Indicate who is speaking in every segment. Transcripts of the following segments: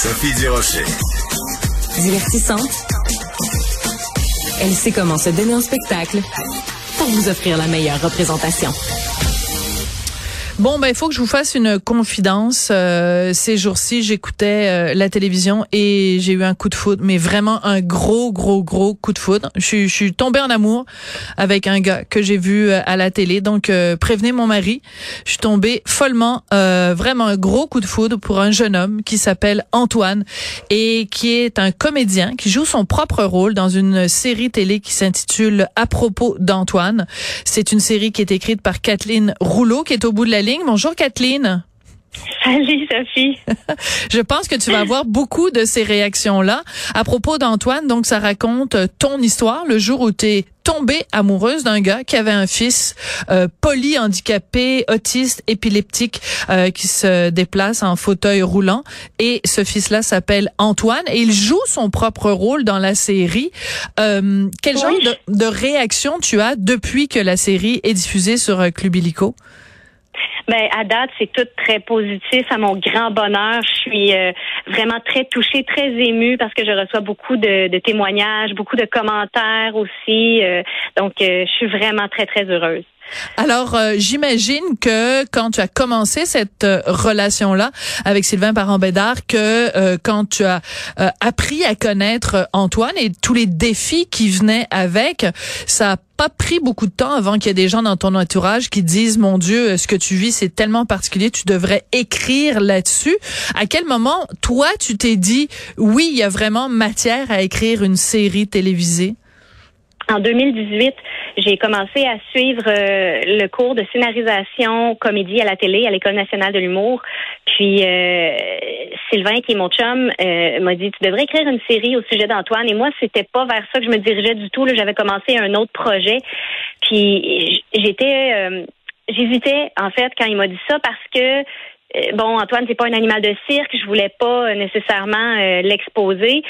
Speaker 1: Sophie Durocher.
Speaker 2: Divertissante. Elle sait comment se donner un spectacle pour vous offrir la meilleure représentation.
Speaker 3: Bon, ben, il faut que je vous fasse une confidence. Euh, ces jours-ci, j'écoutais euh, la télévision et j'ai eu un coup de foudre, mais vraiment un gros, gros, gros coup de foudre. Je, je suis tombée en amour avec un gars que j'ai vu euh, à la télé. Donc, euh, prévenez mon mari. Je suis tombée follement, euh, vraiment un gros coup de foudre pour un jeune homme qui s'appelle Antoine et qui est un comédien qui joue son propre rôle dans une série télé qui s'intitule À propos d'Antoine. C'est une série qui est écrite par Kathleen Rouleau qui est au bout de la ligne. Bonjour Kathleen.
Speaker 4: Salut Sophie.
Speaker 3: Je pense que tu vas avoir beaucoup de ces réactions-là. À propos d'Antoine, donc ça raconte ton histoire, le jour où tu es tombée amoureuse d'un gars qui avait un fils euh, polyhandicapé, autiste, épileptique, euh, qui se déplace en fauteuil roulant. Et ce fils-là s'appelle Antoine et il joue son propre rôle dans la série. Euh, quel
Speaker 4: Oui.
Speaker 3: genre de, de réaction tu as depuis que la série est diffusée sur euh, Club Illico?
Speaker 4: Ben à date, c'est tout très positif. À mon grand bonheur, je suis euh, vraiment très touchée, très émue parce que je reçois beaucoup de, témoignages, beaucoup de commentaires aussi. euh, donc, euh, je suis vraiment très très heureuse.
Speaker 3: Alors, euh, j'imagine que quand tu as commencé cette euh, relation-là avec Sylvain Parent-Bédard, que euh, quand tu as euh, appris à connaître euh, Antoine et tous les défis qui venaient avec, ça a pas pris beaucoup de temps avant qu'il y ait des gens dans ton entourage qui disent, mon Dieu, ce que tu vis, c'est tellement particulier, tu devrais écrire là-dessus. À quel moment, toi, tu t'es dit, oui, il y a vraiment matière à écrire une série télévisée?
Speaker 4: En 2018, j'ai commencé à suivre euh, le cours de scénarisation comédie à la télé à l'École nationale de l'humour. Puis euh, Sylvain, qui est mon chum, euh, m'a dit tu devrais écrire une série au sujet d'Antoine. Et moi, c'était pas vers ça que je me dirigeais du tout. J'avais commencé un autre projet. Puis j'étais, euh, j'hésitais en fait quand il m'a dit ça parce que bon, Antoine, c'est pas un animal de cirque. Je voulais pas nécessairement l'exposer.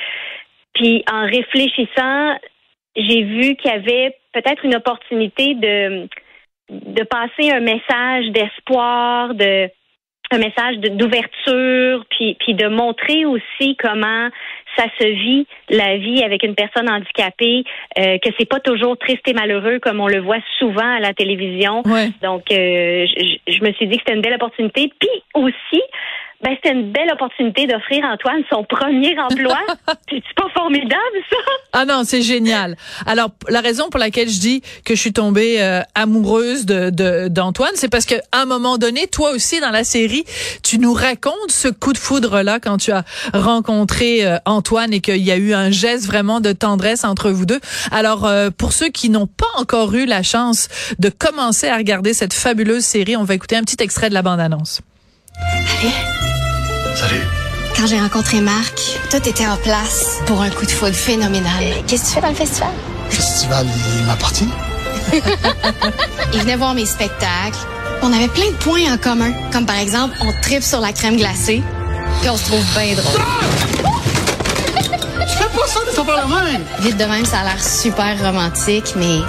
Speaker 4: Puis en réfléchissant, j'ai vu qu'il y avait peut-être une opportunité de de passer un message d'espoir, de un message d'ouverture, puis puis de montrer aussi comment ça se vit la vie avec une personne handicapée, euh, que c'est pas toujours triste et malheureux comme on le voit souvent à la télévision.
Speaker 3: Ouais.
Speaker 4: Donc, euh, je, je me suis dit que c'était une belle opportunité. Puis aussi, ben, c'était une belle opportunité d'offrir à Antoine son premier emploi. C'est pas formidable, ça?
Speaker 3: Ah non, c'est génial. Alors la raison pour laquelle je dis que je suis tombée euh, amoureuse de de- d'Antoine, c'est parce que à un moment donné, toi aussi dans la série, tu nous racontes ce coup de foudre là quand tu as rencontré euh, Antoine et qu'il y a eu un geste vraiment de tendresse entre vous deux. Alors euh, pour ceux qui n'ont pas encore eu la chance de commencer à regarder cette fabuleuse série, on va écouter un petit extrait de la bande-annonce.
Speaker 1: Salut.
Speaker 5: Quand j'ai rencontré Marc, tout était en place pour un coup de foudre phénoménal. Qu'est-ce que tu fais dans le festival?
Speaker 6: Le festival, il m'appartient.
Speaker 5: Il venait voir mes spectacles. On avait plein de points en commun. Comme par exemple, on tripe sur la crème glacée. Puis on se trouve bien drôle.
Speaker 6: Tu fais pas ça de même.
Speaker 5: Vite de même, ça a l'air super romantique, mais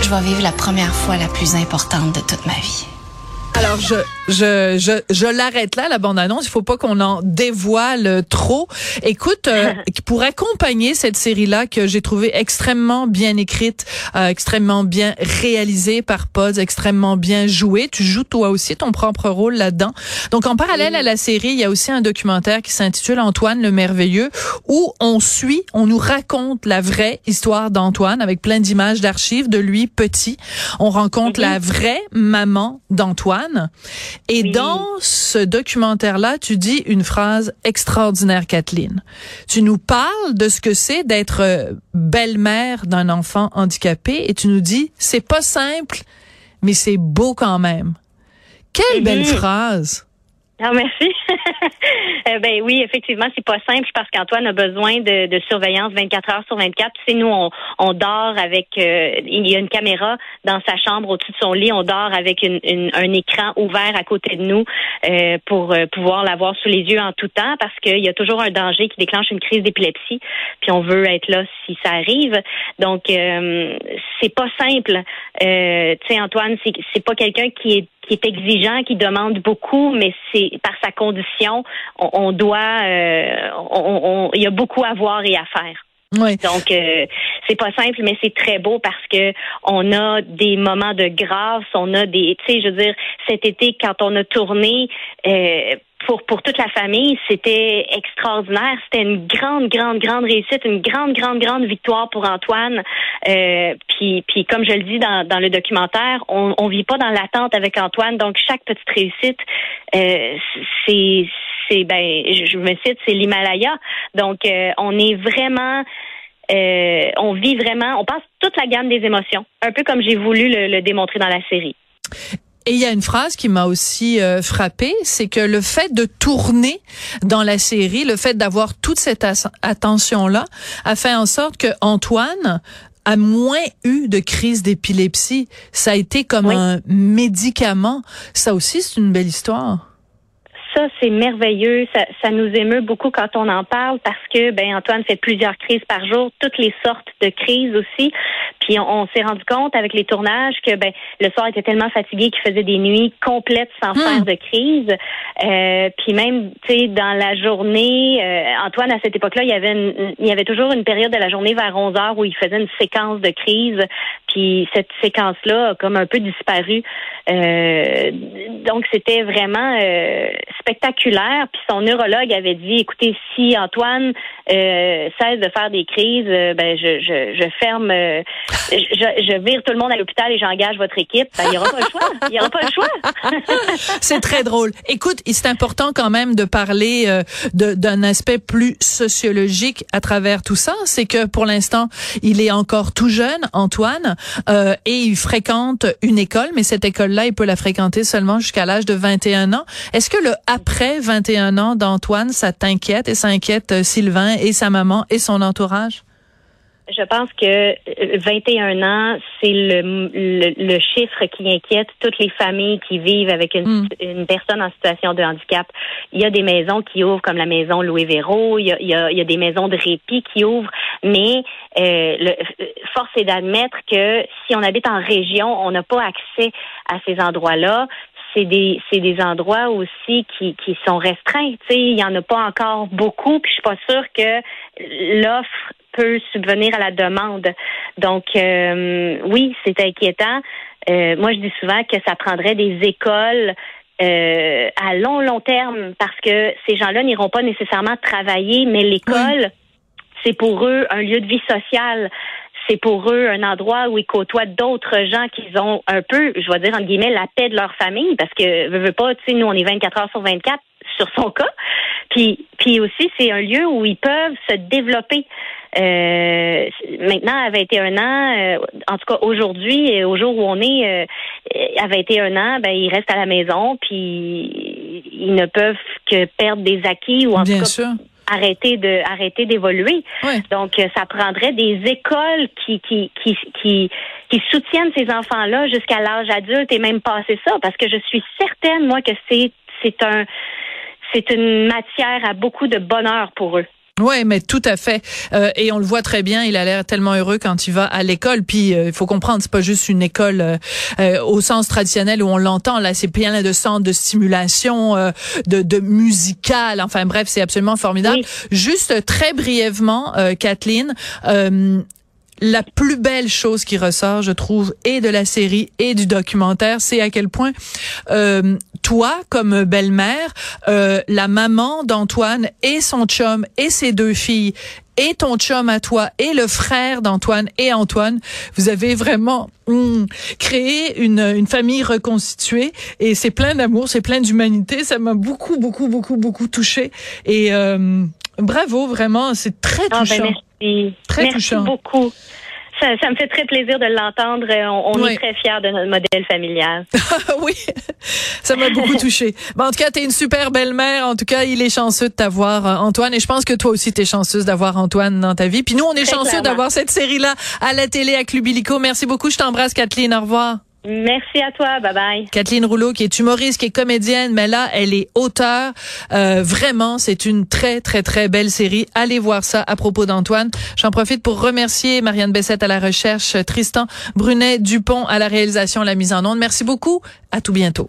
Speaker 5: je vais vivre la première fois la plus importante de toute ma vie.
Speaker 3: Alors je je je, je l'arrête là la bande annonce, il faut pas qu'on en dévoile trop. Écoute euh, pour accompagner cette série là que j'ai trouvé extrêmement bien écrite, euh, extrêmement bien réalisée par Pods, extrêmement bien jouée, tu joues toi aussi ton propre rôle là-dedans. Donc en parallèle à la série, il y a aussi un documentaire qui s'intitule Antoine le merveilleux où on suit, on nous raconte la vraie histoire d'Antoine avec plein d'images d'archives de lui petit. On rencontre la vraie maman d'Antoine. Et
Speaker 4: Oui.
Speaker 3: dans ce documentaire-là, tu dis une phrase extraordinaire, Kathleen. Tu nous parles de ce que c'est d'être euh, belle-mère d'un enfant handicapé et tu nous dis, c'est pas simple, mais c'est beau quand même. Quelle
Speaker 4: Mhm.
Speaker 3: belle phrase!
Speaker 4: Ah, merci. Euh, ben oui, effectivement, c'est pas simple parce qu'Antoine a besoin de, de surveillance 24 heures sur 24. Tu sais, nous, on, on dort avec, euh, il y a une caméra dans sa chambre au-dessus de son lit. On dort avec une, une- un écran ouvert à côté de nous euh, pour euh, pouvoir l'avoir sous les yeux en tout temps parce qu'il y a toujours un danger qui déclenche une crise d'épilepsie. Puis on veut être là si ça arrive. Donc, euh, c'est pas simple. Tu sais, Antoine, c'est pas quelqu'un qui est qui est exigeant, qui demande beaucoup, mais c'est par sa condition, on, doit, on, il y a beaucoup à voir et à faire.
Speaker 3: Oui.
Speaker 4: Donc euh, c'est pas simple, mais c'est très beau parce que on a des moments de grâce, on a des, tu sais, je veux dire, cet été quand on a tourné. Euh, pour, pour toute la famille, c'était extraordinaire. C'était une grande, grande, grande réussite, une grande, grande, grande victoire pour Antoine. Euh, puis, puis comme je le dis dans, dans le documentaire, on, on vit pas dans l'attente avec Antoine. Donc chaque petite réussite, euh, c'est, ben, je me cite, c'est l'Himalaya. Donc euh, on est vraiment on vit vraiment, on passe toute la gamme des émotions, un peu comme j'ai voulu le démontrer dans la série.
Speaker 3: Et il y a une phrase qui m'a aussi euh, frappée, c'est que le fait de tourner dans la série, le fait d'avoir toute cette attention-là, a fait en sorte que Antoine a moins eu de crise d'épilepsie. Ça a été comme un médicament. Ça aussi, c'est une belle histoire
Speaker 4: ça, c'est merveilleux. Ça, ça, nous émeut beaucoup quand on en parle parce que, ben, Antoine fait plusieurs crises par jour, toutes les sortes de crises aussi. Puis on, s'est rendu compte avec les tournages que, ben, le soir était tellement fatigué qu'il faisait des nuits complètes sans hmm. faire de crise. Euh, puis même, tu sais, dans la journée, euh, Antoine, à cette époque-là, il y avait il y avait toujours une période de la journée vers 11 heures où il faisait une séquence de crise. Puis cette séquence-là a comme un peu disparu. Euh, donc c'était vraiment euh, spectaculaire. Puis son neurologue avait dit, écoutez, si Antoine euh, cesse de faire des crises, euh, ben je, je, je ferme, euh, je, je, vire tout le monde à l'hôpital et j'engage votre équipe. Ben, il n'y aura pas le choix. Il n'y aura pas le choix.
Speaker 3: c'est très drôle. Écoute, c'est important quand même de parler euh, d'un aspect plus sociologique à travers tout ça. C'est que pour l'instant, il est encore tout jeune, Antoine, et il fréquente une école, mais cette école-là, il peut la fréquenter seulement jusqu'à l'âge de 21 ans. Est-ce que le après 21 ans d'Antoine, ça t'inquiète et ça inquiète euh, Sylvain et sa maman et son entourage?
Speaker 4: Je pense que 21 euh, ans, c'est le, le, chiffre qui inquiète toutes les familles qui vivent avec une, hmm. une, personne en situation de handicap. Il y a des maisons qui ouvrent comme la maison Louis Véro, il y a, il y a, il y a des maisons de répit qui ouvrent, mais euh, le, force est d'admettre que si on habite en région, on n'a pas accès à ces endroits-là c'est des c'est des endroits aussi qui, qui sont restreints. Tu sais, il y en a pas encore beaucoup, puis je suis pas sûre que l'offre peut subvenir à la demande. Donc euh, oui, c'est inquiétant. Euh, moi, je dis souvent que ça prendrait des écoles euh, à long long terme parce que ces gens-là n'iront pas nécessairement travailler, mais l'école c'est pour eux un lieu de vie sociale c'est pour eux un endroit où ils côtoient d'autres gens qui ont un peu, je vais dire en guillemets, la paix de leur famille, parce que veux, veux pas, tu sais, nous on est 24 heures sur 24 sur son cas. Puis, puis aussi, c'est un lieu où ils peuvent se développer. Euh, maintenant, à 21 ans, euh, en tout cas aujourd'hui, au jour où on est, euh, à 21 ans, ben ils restent à la maison, puis ils ne peuvent que perdre des acquis ou en tout cas arrêter de arrêter d'évoluer. Donc euh, ça prendrait des écoles qui qui qui qui, qui soutiennent ces enfants-là jusqu'à l'âge adulte et même passer ça parce que je suis certaine moi que c'est c'est un c'est une matière à beaucoup de bonheur pour eux.
Speaker 3: Oui, mais tout à fait. Euh, et on le voit très bien, il a l'air tellement heureux quand il va à l'école. Puis euh, il faut comprendre, c'est pas juste une école euh, au sens traditionnel où on l'entend. Là, c'est plein de centres de stimulation, de, de musical. Enfin bref, c'est absolument formidable. Juste très brièvement, Kathleen, la plus belle chose qui ressort, je trouve, et de la série et du documentaire, c'est à quel point euh, toi, comme belle-mère, euh, la maman d'Antoine et son chum et ses deux filles et ton chum à toi et le frère d'Antoine et Antoine, vous avez vraiment hum, créé une, une famille reconstituée et c'est plein d'amour, c'est plein d'humanité. Ça m'a beaucoup, beaucoup, beaucoup, beaucoup touché et euh, bravo, vraiment, c'est très ah, ben, touchant.
Speaker 4: Très Merci beaucoup. Ça, me fait très plaisir de l'entendre. On, est très fiers de notre modèle familial.
Speaker 3: oui, ça m'a beaucoup touché. en tout cas, tu es une super belle-mère. En tout cas, il est chanceux de t'avoir, euh, Antoine. Et je pense que toi aussi, tu es chanceuse d'avoir Antoine dans ta vie. Puis nous, on est chanceux d'avoir cette série-là à la télé à Club Merci beaucoup. Je t'embrasse, Kathleen. Au revoir.
Speaker 4: Merci à toi, bye bye.
Speaker 3: Kathleen Rouleau, qui est humoriste, qui est comédienne, mais là, elle est auteure. Euh, vraiment, c'est une très, très, très belle série. Allez voir ça à propos d'Antoine. J'en profite pour remercier Marianne Bessette à la recherche, Tristan Brunet Dupont à la réalisation, la mise en onde. Merci beaucoup. À tout bientôt.